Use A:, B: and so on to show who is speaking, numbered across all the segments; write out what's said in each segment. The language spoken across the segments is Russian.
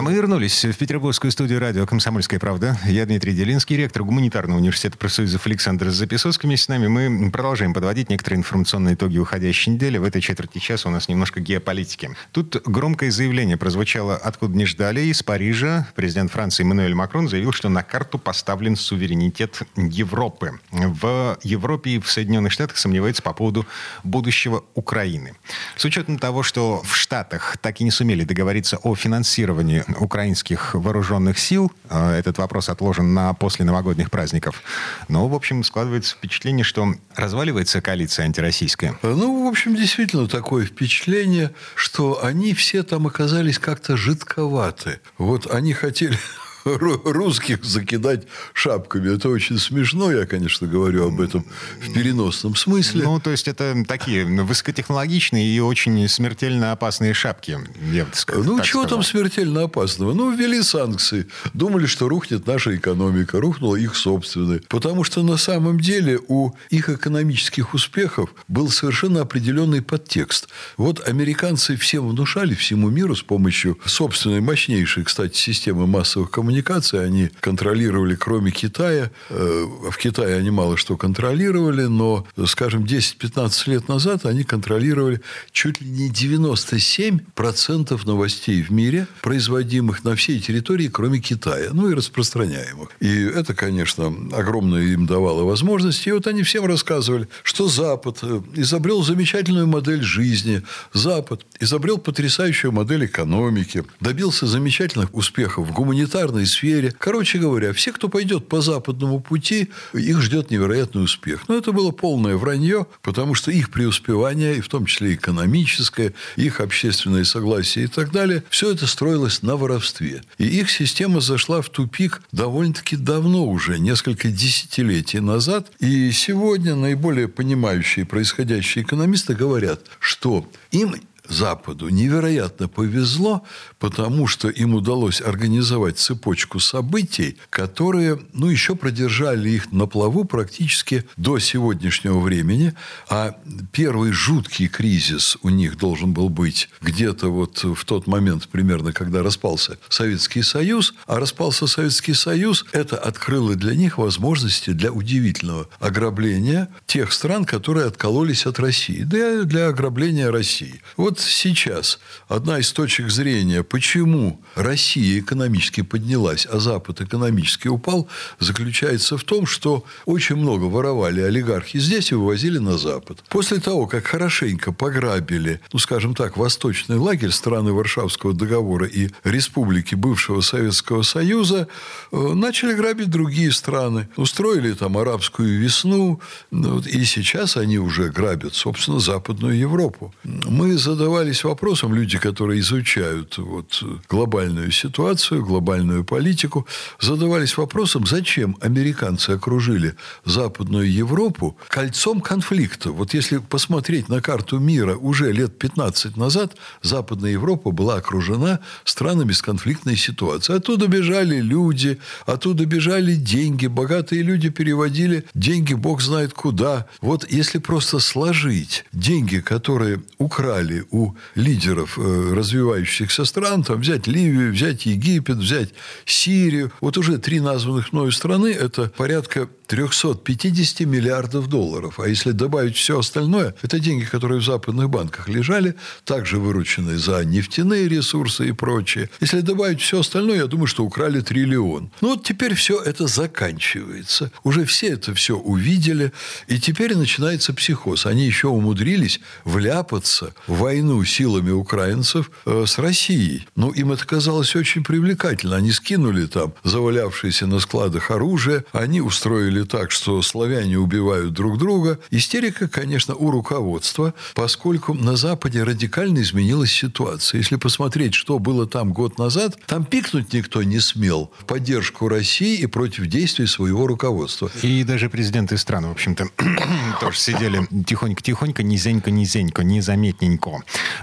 A: А мы вернулись в петербургскую студию радио «Комсомольская правда». Я Дмитрий Делинский, ректор гуманитарного университета профсоюзов Александр Записовский. Вместе с нами мы продолжаем подводить некоторые информационные итоги уходящей недели. В этой четверти часа у нас немножко геополитики. Тут громкое заявление прозвучало откуда не ждали. Из Парижа президент Франции Эммануэль Макрон заявил, что на карту поставлен суверенитет Европы. В Европе и в Соединенных Штатах сомневается по поводу будущего Украины. С учетом того, что в Штатах так и не сумели договориться о финансировании украинских вооруженных сил. А, этот вопрос отложен на после новогодних праздников. Но, в общем, складывается впечатление, что разваливается коалиция антироссийская.
B: Ну, в общем, действительно такое впечатление, что они все там оказались как-то жидковаты. Вот они хотели русских закидать шапками. Это очень смешно, я, конечно, говорю об этом в переносном смысле.
A: Ну, то есть, это такие высокотехнологичные и очень смертельно опасные шапки, я бы сказал.
B: Ну, чего сказал. там смертельно опасного? Ну, ввели санкции. Думали, что рухнет наша экономика, рухнула их собственная. Потому что на самом деле у их экономических успехов был совершенно определенный подтекст. Вот американцы всем внушали, всему миру с помощью собственной мощнейшей, кстати, системы массовых коммуникаций, коммуникации они контролировали, кроме Китая. Э, в Китае они мало что контролировали, но, скажем, 10-15 лет назад они контролировали чуть ли не 97% новостей в мире, производимых на всей территории, кроме Китая, ну и распространяемых. И это, конечно, огромное им давало возможности. И вот они всем рассказывали, что Запад э, изобрел замечательную модель жизни, Запад изобрел потрясающую модель экономики, добился замечательных успехов в гуманитарной гуманитарной сфере. Короче говоря, все, кто пойдет по западному пути, их ждет невероятный успех. Но это было полное вранье, потому что их преуспевание, и в том числе экономическое, их общественное согласие и так далее, все это строилось на воровстве. И их система зашла в тупик довольно-таки давно уже, несколько десятилетий назад. И сегодня наиболее понимающие происходящие экономисты говорят, что им Западу невероятно повезло, потому что им удалось организовать цепочку событий, которые, ну, еще продержали их на плаву практически до сегодняшнего времени. А первый жуткий кризис у них должен был быть где-то вот в тот момент примерно, когда распался Советский Союз. А распался Советский Союз, это открыло для них возможности для удивительного ограбления тех стран, которые откололись от России. Да для ограбления России. Вот сейчас одна из точек зрения, почему Россия экономически поднялась, а Запад экономически упал, заключается в том, что очень много воровали олигархи здесь и вывозили на Запад. После того, как хорошенько пограбили, ну, скажем так, восточный лагерь страны Варшавского договора и республики бывшего Советского Союза, э, начали грабить другие страны. Устроили там арабскую весну, ну, и сейчас они уже грабят, собственно, Западную Европу. Мы задавали задавались вопросом люди, которые изучают вот глобальную ситуацию, глобальную политику, задавались вопросом, зачем американцы окружили Западную Европу кольцом конфликта. Вот если посмотреть на карту мира уже лет 15 назад, Западная Европа была окружена странами с конфликтной ситуацией. Оттуда бежали люди, оттуда бежали деньги, богатые люди переводили деньги бог знает куда. Вот если просто сложить деньги, которые украли у лидеров э, развивающихся стран, там взять Ливию, взять Египет, взять Сирию. Вот уже три названных мною страны – это порядка 350 миллиардов долларов. А если добавить все остальное, это деньги, которые в западных банках лежали, также вырученные за нефтяные ресурсы и прочее. Если добавить все остальное, я думаю, что украли триллион. Ну вот теперь все это заканчивается. Уже все это все увидели, и теперь начинается психоз. Они еще умудрились вляпаться в войну силами украинцев э, с Россией. Ну, им это казалось очень привлекательно. Они скинули там завалявшееся на складах оружие, они устроили поняли так, что славяне убивают друг друга. Истерика, конечно, у руководства, поскольку на Западе радикально изменилась ситуация. Если посмотреть, что было там год назад, там пикнуть никто не смел в поддержку России и против действий своего руководства.
A: И даже президенты стран, в общем-то, тоже сидели тихонько-тихонько, низенько-низенько, незаметненько.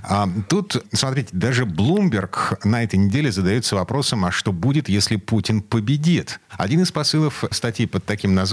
A: А тут, смотрите, даже Блумберг на этой неделе задается вопросом, а что будет, если Путин победит? Один из посылов статьи под таким названием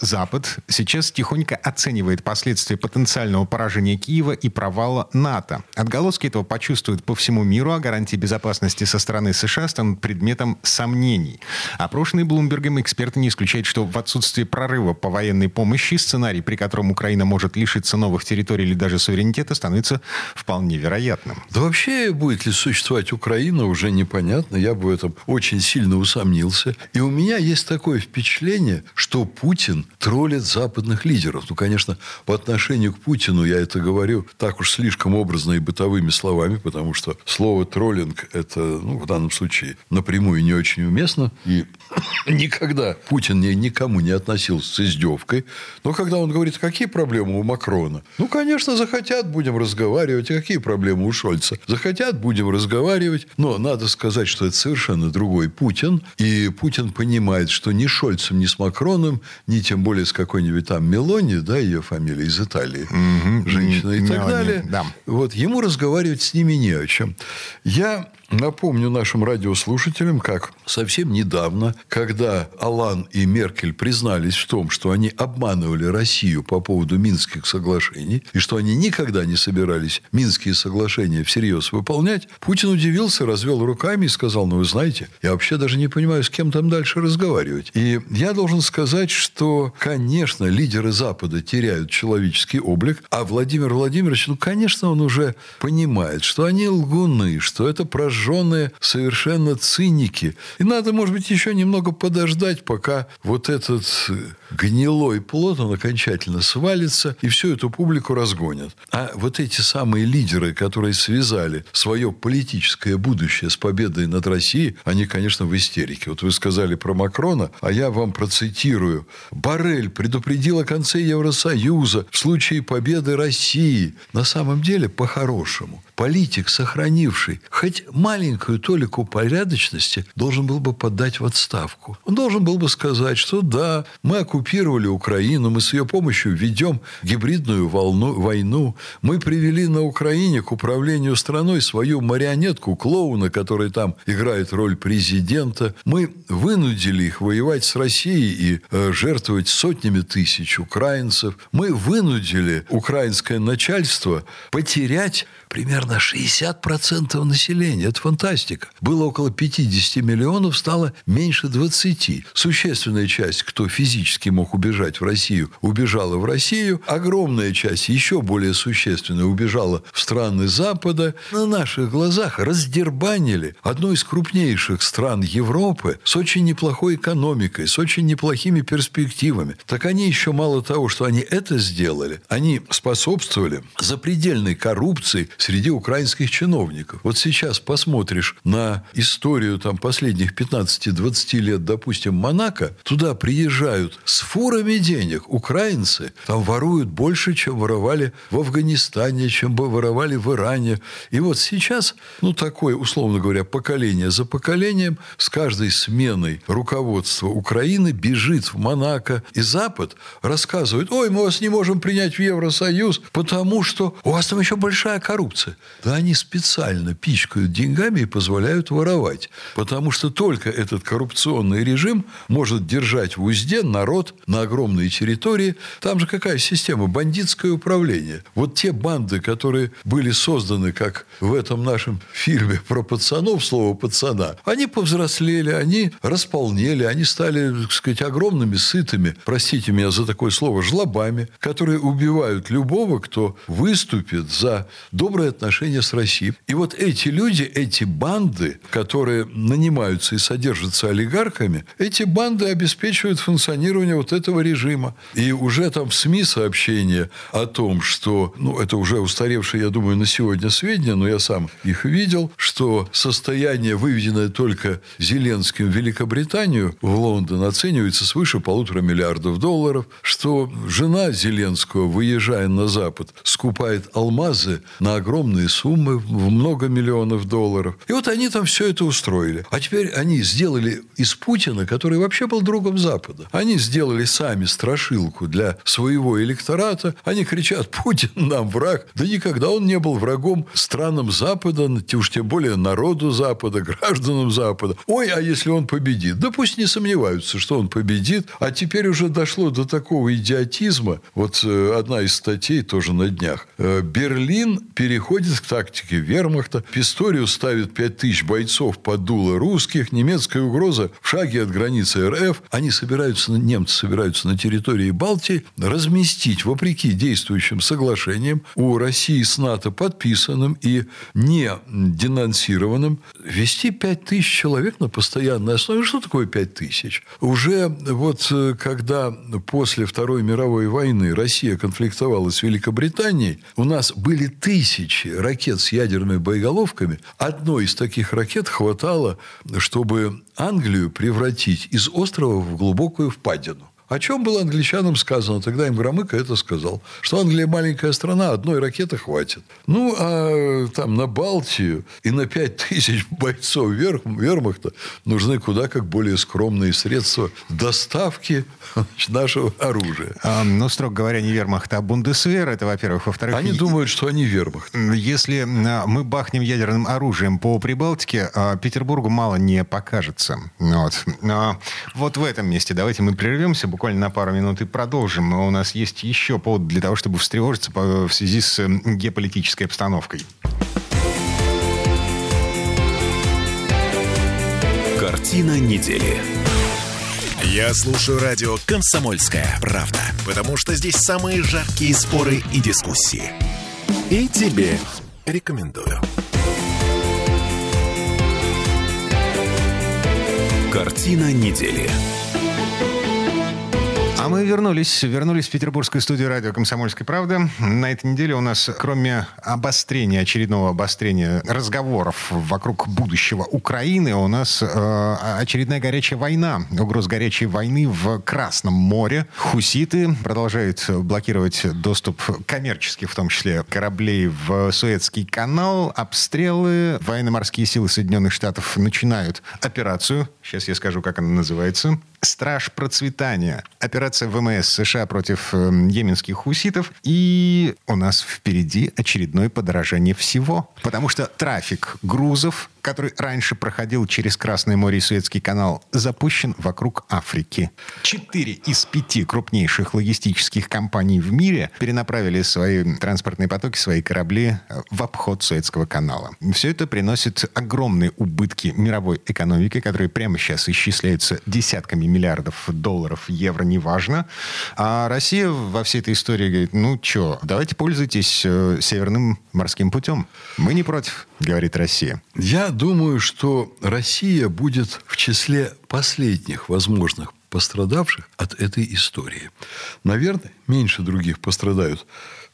A: «Запад сейчас тихонько оценивает последствия потенциального поражения Киева и провала НАТО. Отголоски этого почувствуют по всему миру, а гарантии безопасности со стороны США станут предметом сомнений. Опрошенный Блумбергом эксперты не исключают, что в отсутствии прорыва по военной помощи сценарий, при котором Украина может лишиться новых территорий или даже суверенитета, становится вполне вероятным.
B: Да вообще, будет ли существовать Украина, уже непонятно. Я бы в этом очень сильно усомнился. И у меня есть такое впечатление, что Путин троллит западных лидеров. Ну, конечно, по отношению к Путину я это говорю так уж слишком образно и бытовыми словами, потому что слово троллинг это, ну, в данном случае, напрямую не очень уместно. И никогда Путин никому не относился с издевкой. Но когда он говорит, какие проблемы у Макрона? Ну, конечно, захотят, будем разговаривать. А какие проблемы у Шольца? Захотят, будем разговаривать. Но надо сказать, что это совершенно другой Путин. И Путин понимает, что ни Шольцем, ни с Макроном, ни тем более с какой-нибудь там Мелони, да, ее фамилия из Италии, угу. женщина и Мелони, так далее. Да. Вот ему разговаривать с ними не о чем. Я Напомню нашим радиослушателям, как совсем недавно, когда Алан и Меркель признались в том, что они обманывали Россию по поводу Минских соглашений, и что они никогда не собирались Минские соглашения всерьез выполнять, Путин удивился, развел руками и сказал, ну, вы знаете, я вообще даже не понимаю, с кем там дальше разговаривать. И я должен сказать, что, конечно, лидеры Запада теряют человеческий облик, а Владимир Владимирович, ну, конечно, он уже понимает, что они лгуны, что это прожжение прожженные совершенно циники. И надо, может быть, еще немного подождать, пока вот этот гнилой плод, он окончательно свалится, и всю эту публику разгонят. А вот эти самые лидеры, которые связали свое политическое будущее с победой над Россией, они, конечно, в истерике. Вот вы сказали про Макрона, а я вам процитирую. Барель предупредил о конце Евросоюза в случае победы России. На самом деле, по-хорошему, политик, сохранивший хоть маленькую толику порядочности, должен был бы подать в отставку. Он должен был бы сказать, что да, мы оккупировали Украину, мы с ее помощью ведем гибридную волну, войну, мы привели на Украине к управлению страной свою марионетку, клоуна, который там играет роль президента. Мы вынудили их воевать с Россией и э, жертвовать сотнями тысяч украинцев. Мы вынудили украинское начальство потерять примерно 60% населения. Это фантастика. Было около 50 миллионов, стало меньше 20. Существенная часть, кто физически мог убежать в Россию, убежала в Россию. Огромная часть, еще более существенная, убежала в страны Запада. На наших глазах раздербанили одну из крупнейших стран Европы с очень неплохой экономикой, с очень неплохими перспективами. Так они еще мало того, что они это сделали, они способствовали запредельной коррупции, среди украинских чиновников. Вот сейчас посмотришь на историю там, последних 15-20 лет, допустим, Монако, туда приезжают с фурами денег украинцы, там воруют больше, чем воровали в Афганистане, чем бы воровали в Иране. И вот сейчас, ну, такое, условно говоря, поколение за поколением, с каждой сменой руководства Украины бежит в Монако, и Запад рассказывает, ой, мы вас не можем принять в Евросоюз, потому что у вас там еще большая коррупция коррупция. Да они специально пичкают деньгами и позволяют воровать. Потому что только этот коррупционный режим может держать в узде народ на огромной территории. Там же какая система? Бандитское управление. Вот те банды, которые были созданы, как в этом нашем фильме про пацанов, слово пацана, они повзрослели, они располнели, они стали, так сказать, огромными, сытыми, простите меня за такое слово, жлобами, которые убивают любого, кто выступит за добрый добрые отношения с Россией. И вот эти люди, эти банды, которые нанимаются и содержатся олигархами, эти банды обеспечивают функционирование вот этого режима. И уже там в СМИ сообщения о том, что, ну, это уже устаревшие, я думаю, на сегодня сведения, но я сам их видел, что состояние, выведенное только Зеленским в Великобританию, в Лондон, оценивается свыше полутора миллиардов долларов, что жена Зеленского, выезжая на Запад, скупает алмазы на огромные суммы, в много миллионов долларов. И вот они там все это устроили. А теперь они сделали из Путина, который вообще был другом Запада, они сделали сами страшилку для своего электората. Они кричат, Путин нам враг. Да никогда он не был врагом странам Запада, уж тем более народу Запада, гражданам Запада. Ой, а если он победит? Да пусть не сомневаются, что он победит. А теперь уже дошло до такого идиотизма. Вот э, одна из статей тоже на днях. Э, Берлин переходит к тактике вермахта. Писторию ставит 5000 бойцов под дуло русских. Немецкая угроза в шаге от границы РФ. Они собираются, немцы собираются на территории Балтии разместить, вопреки действующим соглашениям, у России с НАТО подписанным и не денонсированным, вести 5000 человек на постоянной основе. Что такое 5000? Уже вот э, когда после Второй мировой войны Россия конфликтовала с Великобританией, у нас были тысячи ракет с ядерными боеголовками. Одной из таких ракет хватало, чтобы Англию превратить из острова в глубокую впадину. О чем было англичанам сказано? Тогда им Громыко это сказал. Что Англия маленькая страна, одной ракеты хватит. Ну, а там на Балтию и на 5 тысяч бойцов верх, вермахта нужны куда как более скромные средства доставки нашего оружия.
A: А, ну, строго говоря, не вермахт, а бундесвер, это, во-первых. Во-вторых...
B: Они думают, что они вермахт.
A: Если а, мы бахнем ядерным оружием по Прибалтике, а, Петербургу мало не покажется. Вот. Вот в этом месте давайте мы прервемся буквально на пару минут и продолжим. У нас есть еще повод для того, чтобы встревожиться в связи с геополитической обстановкой.
C: Картина недели. Я слушаю радио «Комсомольская правда», потому что здесь самые жаркие споры и дискуссии. И тебе рекомендую. Картина недели.
A: А мы вернулись, вернулись в петербургскую студию радио «Комсомольская правда». На этой неделе у нас, кроме обострения, очередного обострения разговоров вокруг будущего Украины, у нас э, очередная горячая война, угроз горячей войны в Красном море. Хуситы продолжают блокировать доступ коммерческих, в том числе, кораблей в Суэцкий канал. Обстрелы. Военно-морские силы Соединенных Штатов начинают операцию. Сейчас я скажу, как она называется. «Страж процветания». Операция ВМС США против э, йеменских хуситов. И у нас впереди очередное подорожание всего. Потому что трафик грузов который раньше проходил через Красное море и Суэцкий канал, запущен вокруг Африки. Четыре из пяти крупнейших логистических компаний в мире перенаправили свои транспортные потоки, свои корабли э, в обход Суэцкого канала. Все это приносит огромные убытки мировой экономике, которые прямо сейчас исчисляются десятками миллиардов долларов, евро, неважно. А Россия во всей этой истории говорит, ну что, давайте пользуйтесь э, Северным морским путем. Мы не против, говорит Россия.
B: Я думаю, что Россия будет в числе последних возможных пострадавших от этой истории. Наверное, меньше других пострадают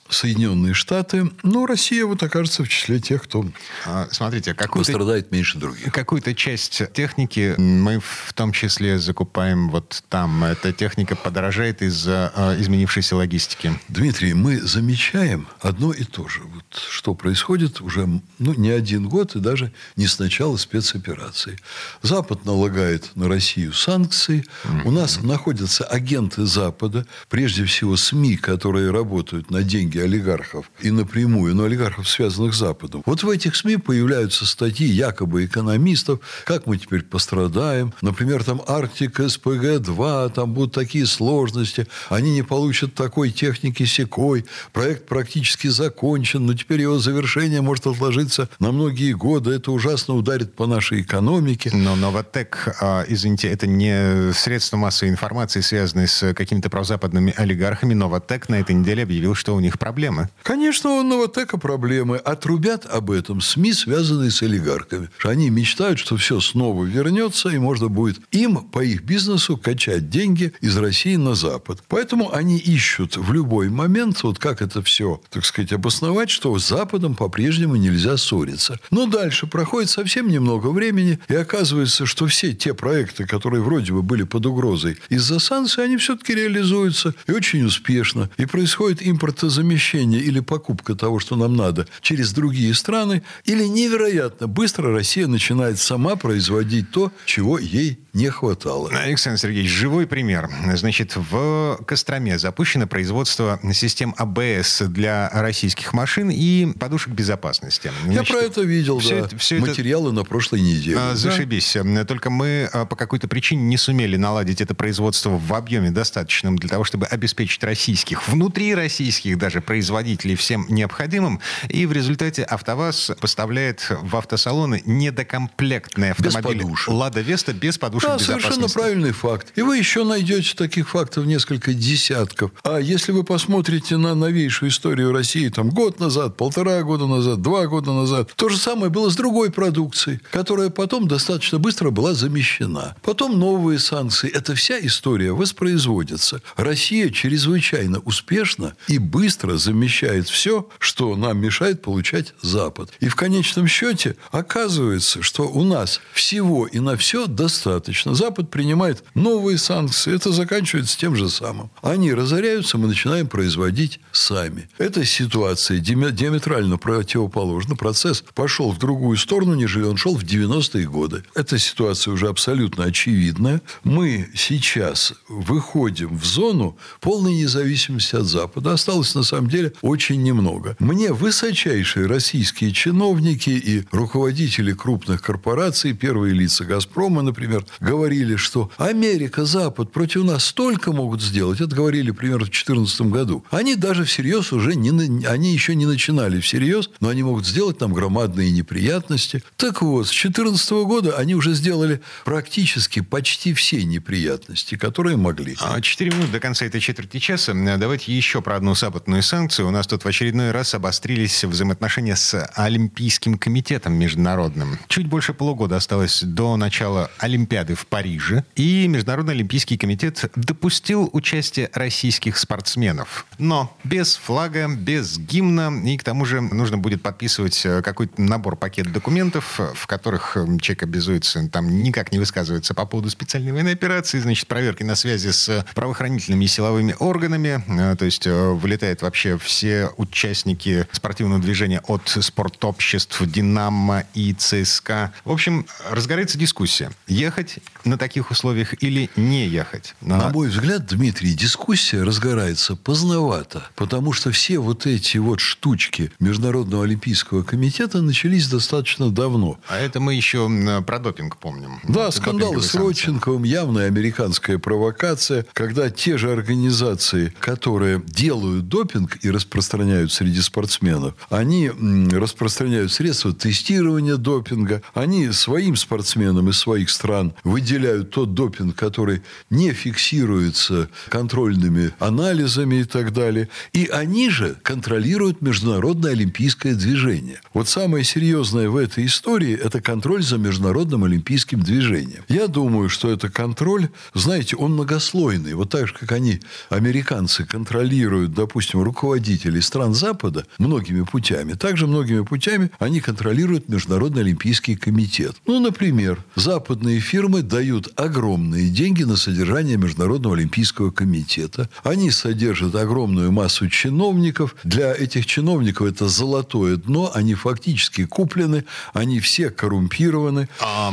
B: Соединенные Штаты, но Россия вот окажется в числе тех, кто
A: а, Смотрите, пострадает
B: меньше других.
A: Какую-то часть техники мы в том числе закупаем вот там. Эта техника подорожает из-за э, изменившейся логистики.
B: Дмитрий, мы замечаем одно и то же. Вот что происходит уже ну, не один год и даже не с начала спецоперации. Запад налагает на Россию санкции. Mm-hmm. У нас находятся агенты Запада, прежде всего СМИ, которые работают на деньги деньги олигархов и напрямую, но олигархов, связанных с Западом. Вот в этих СМИ появляются статьи якобы экономистов, как мы теперь пострадаем. Например, там Арктик СПГ-2, там будут такие сложности, они не получат такой техники секой, проект практически закончен, но теперь его завершение может отложиться на многие годы, это ужасно ударит по нашей экономике.
A: Но Новотек, а, извините, это не средство массовой информации, связанные с какими-то прозападными олигархами. Новотек на этой неделе объявил, что у них проблемы.
B: Конечно, у Новотека проблемы. Отрубят об этом СМИ, связанные с олигархами. Они мечтают, что все снова вернется, и можно будет им по их бизнесу качать деньги из России на Запад. Поэтому они ищут в любой момент, вот как это все, так сказать, обосновать, что с Западом по-прежнему нельзя ссориться. Но дальше проходит совсем немного времени, и оказывается, что все те проекты, которые вроде бы были под угрозой из-за санкций, они все-таки реализуются и очень успешно. И происходит импортозамещение или покупка того, что нам надо, через другие страны, или невероятно быстро Россия начинает сама производить то, чего ей не хватало.
A: Александр Сергеевич, живой пример. Значит, в Костроме запущено производство систем АБС для российских машин и подушек безопасности.
B: Значит, Я про это видел, все да. Это, все Материалы это... на прошлой неделе. А,
A: зашибись. Да? Только мы а, по какой-то причине не сумели наладить это производство в объеме достаточном для того, чтобы обеспечить российских, внутри российских даже производителей всем необходимым. И в результате АвтоВАЗ поставляет в автосалоны недокомплектные автомобили. «Лада Веста» без подушек
B: да, совершенно правильный факт. И вы еще найдете таких фактов несколько десятков. А если вы посмотрите на новейшую историю России, там, год назад, полтора года назад, два года назад, то же самое было с другой продукцией, которая потом достаточно быстро была замещена. Потом новые санкции. Эта вся история воспроизводится. Россия чрезвычайно успешно и быстро замещает все, что нам мешает получать Запад. И в конечном счете оказывается, что у нас всего и на все достаточно. Запад принимает новые санкции. Это заканчивается тем же самым. Они разоряются, мы начинаем производить сами. Эта ситуация диаметрально противоположна. Процесс пошел в другую сторону, нежели он шел в 90-е годы. Эта ситуация уже абсолютно очевидная. Мы сейчас выходим в зону полной независимости от Запада. Осталось, на самом деле, очень немного. Мне высочайшие российские чиновники и руководители крупных корпораций, первые лица «Газпрома», например, говорили, что Америка, Запад против нас столько могут сделать. Это говорили примерно в 2014 году. Они даже всерьез уже не, они еще не начинали всерьез, но они могут сделать нам громадные неприятности. Так вот, с 2014 года они уже сделали практически почти все неприятности, которые могли.
A: А четыре минуты до конца этой четверти часа. Давайте еще про одну западную санкцию. У нас тут в очередной раз обострились взаимоотношения с Олимпийским комитетом международным. Чуть больше полугода осталось до начала Олимпиады в Париже, и Международный Олимпийский комитет допустил участие российских спортсменов. Но без флага, без гимна, и к тому же нужно будет подписывать э, какой-то набор пакет документов, в которых э, человек обязуется там никак не высказывается по поводу специальной военной операции, значит, проверки на связи с правоохранительными и силовыми органами, э, то есть вылетают вообще все участники спортивного движения от спортобществ «Динамо» и ЦСКА. В общем, разгорается дискуссия. Ехать на таких условиях или не ехать?
B: На мой взгляд, Дмитрий, дискуссия разгорается поздновато, потому что все вот эти вот штучки Международного Олимпийского комитета начались достаточно давно.
A: А это мы еще про допинг помним.
B: Да, это скандалы с Родченковым, явная американская провокация, когда те же организации, которые делают допинг и распространяют среди спортсменов, они распространяют средства тестирования допинга, они своим спортсменам из своих стран выделяют тот допинг, который не фиксируется контрольными анализами и так далее. И они же контролируют международное олимпийское движение. Вот самое серьезное в этой истории – это контроль за международным олимпийским движением. Я думаю, что это контроль, знаете, он многослойный. Вот так же, как они, американцы, контролируют, допустим, руководителей стран Запада многими путями, также многими путями они контролируют Международный олимпийский комитет. Ну, например, западные фирмы дают огромные деньги на содержание Международного олимпийского комитета. Они содержат огромную массу чиновников. Для этих чиновников это золотое дно. Они фактически куплены. Они все коррумпированы. А,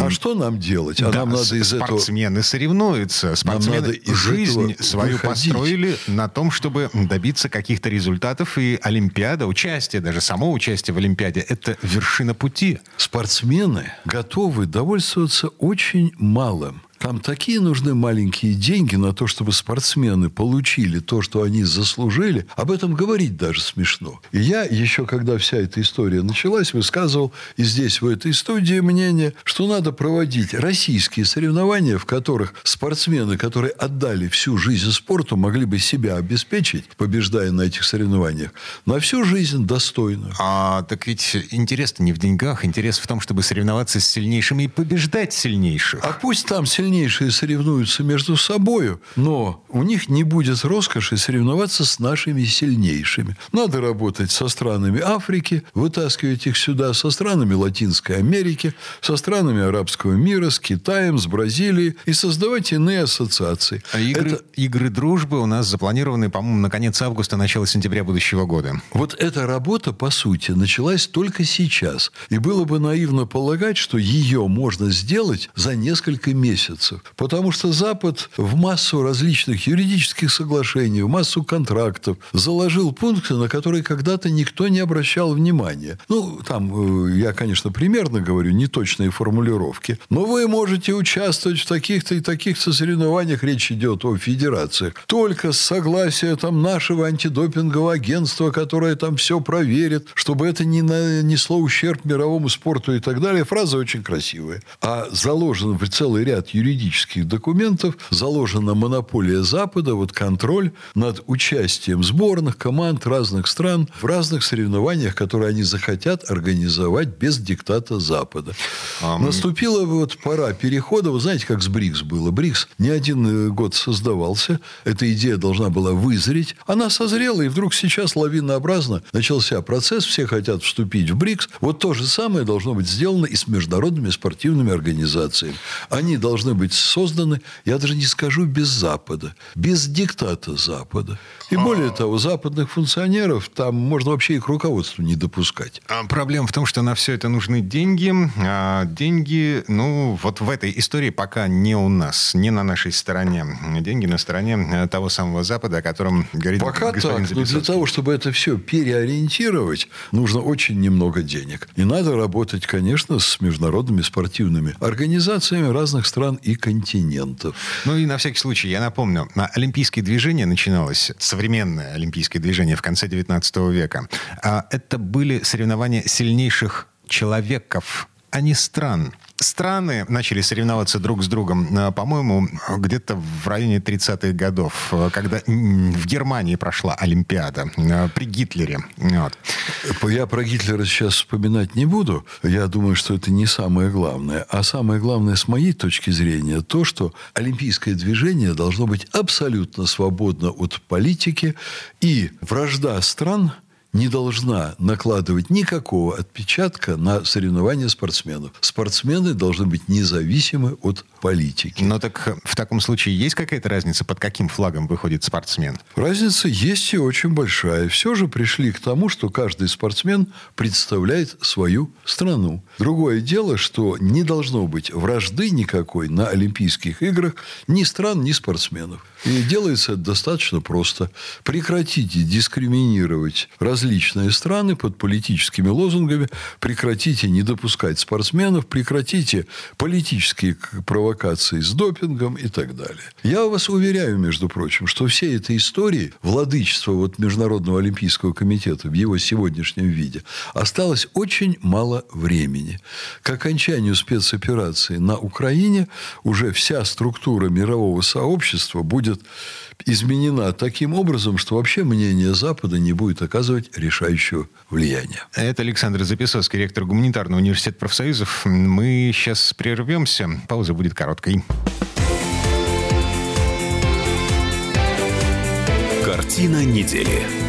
B: а что нам делать? А
A: да, нам надо из этого... Спортсмены соревнуются. Спортсмены нам надо из жизнь свою выходить. построили на том, чтобы добиться каких-то результатов. И Олимпиада, участие, даже само участие в Олимпиаде, это вершина пути.
B: Спортсмены готовы довольствоваться очень малым. Там такие нужны маленькие деньги на то, чтобы спортсмены получили то, что они заслужили. Об этом говорить даже смешно. И я еще, когда вся эта история началась, высказывал и здесь, в этой студии, мнение, что надо проводить российские соревнования, в которых спортсмены, которые отдали всю жизнь спорту, могли бы себя обеспечить, побеждая на этих соревнованиях, на всю жизнь достойно.
A: А так ведь интерес не в деньгах, интерес в том, чтобы соревноваться с сильнейшими и побеждать сильнейших.
B: А пусть там сильнейшие соревнуются между собою, но у них не будет роскоши соревноваться с нашими сильнейшими. Надо работать со странами Африки, вытаскивать их сюда, со странами Латинской Америки, со странами арабского мира, с Китаем, с Бразилией и создавать иные ассоциации.
A: А игры, Это... игры дружбы у нас запланированы, по-моему, на конец августа, начало сентября будущего года.
B: Вот эта работа, по сути, началась только сейчас. И было бы наивно полагать, что ее можно сделать за несколько месяцев. Потому что Запад в массу различных юридических соглашений, в массу контрактов заложил пункты, на которые когда-то никто не обращал внимания. Ну, там, э, я, конечно, примерно говорю, неточные формулировки. Но вы можете участвовать в таких-то и таких-то соревнованиях. Речь идет о федерациях. Только с согласия там нашего антидопингового агентства, которое там все проверит, чтобы это не нанесло ущерб мировому спорту и так далее. Фраза очень красивая. А заложен в целый ряд юридических документов, заложена монополия Запада, вот контроль над участием сборных, команд разных стран в разных соревнованиях, которые они захотят организовать без диктата Запада. А Наступила вот пора перехода. Вы знаете, как с БРИКС было? БРИКС не один э, год создавался. Эта идея должна была вызреть. Она созрела, и вдруг сейчас лавинообразно начался процесс. Все хотят вступить в БРИКС. Вот то же самое должно быть сделано и с международными спортивными организациями. Они должны быть созданы, я даже не скажу, без Запада, без диктата Запада. И более того, западных функционеров там можно вообще и к руководству не допускать.
A: А проблема в том, что на все это нужны деньги. А деньги, ну, вот в этой истории пока не у нас, не на нашей стороне. Деньги на стороне э, того самого Запада, о котором говорит
B: пока господин так, но для того, чтобы это все переориентировать, нужно очень немного денег. И надо работать, конечно, с международными спортивными организациями разных стран и континентов.
A: Ну и на всякий случай, я напомню, на Олимпийские движения начиналось современное олимпийское движение в конце 19 века. А это были соревнования сильнейших человеков, а не стран страны начали соревноваться друг с другом, э, по-моему, где-то в районе 30-х годов, э, когда в Германии прошла Олимпиада э, при Гитлере. Вот.
B: Я про Гитлера сейчас вспоминать не буду. Я думаю, что это не самое главное. А самое главное, с моей точки зрения, то, что олимпийское движение должно быть абсолютно свободно от политики, и вражда стран – не должна накладывать никакого отпечатка на соревнования спортсменов. Спортсмены должны быть независимы от политики.
A: Но так в таком случае есть какая-то разница, под каким флагом выходит спортсмен?
B: Разница есть и очень большая. Все же пришли к тому, что каждый спортсмен представляет свою страну. Другое дело, что не должно быть вражды никакой на Олимпийских играх ни стран, ни спортсменов. И делается это достаточно просто. Прекратите дискриминировать различные страны под политическими лозунгами, прекратите не допускать спортсменов, прекратите политические провокации с допингом и так далее. Я вас уверяю, между прочим, что все этой истории владычества вот Международного Олимпийского комитета в его сегодняшнем виде осталось очень мало времени. К окончанию спецоперации на Украине уже вся структура мирового сообщества будет изменена таким образом, что вообще мнение Запада не будет оказывать решающего влияния.
A: Это Александр Записовский, ректор Гуманитарного университета профсоюзов. Мы сейчас прервемся. Пауза будет короткой.
C: Картина недели.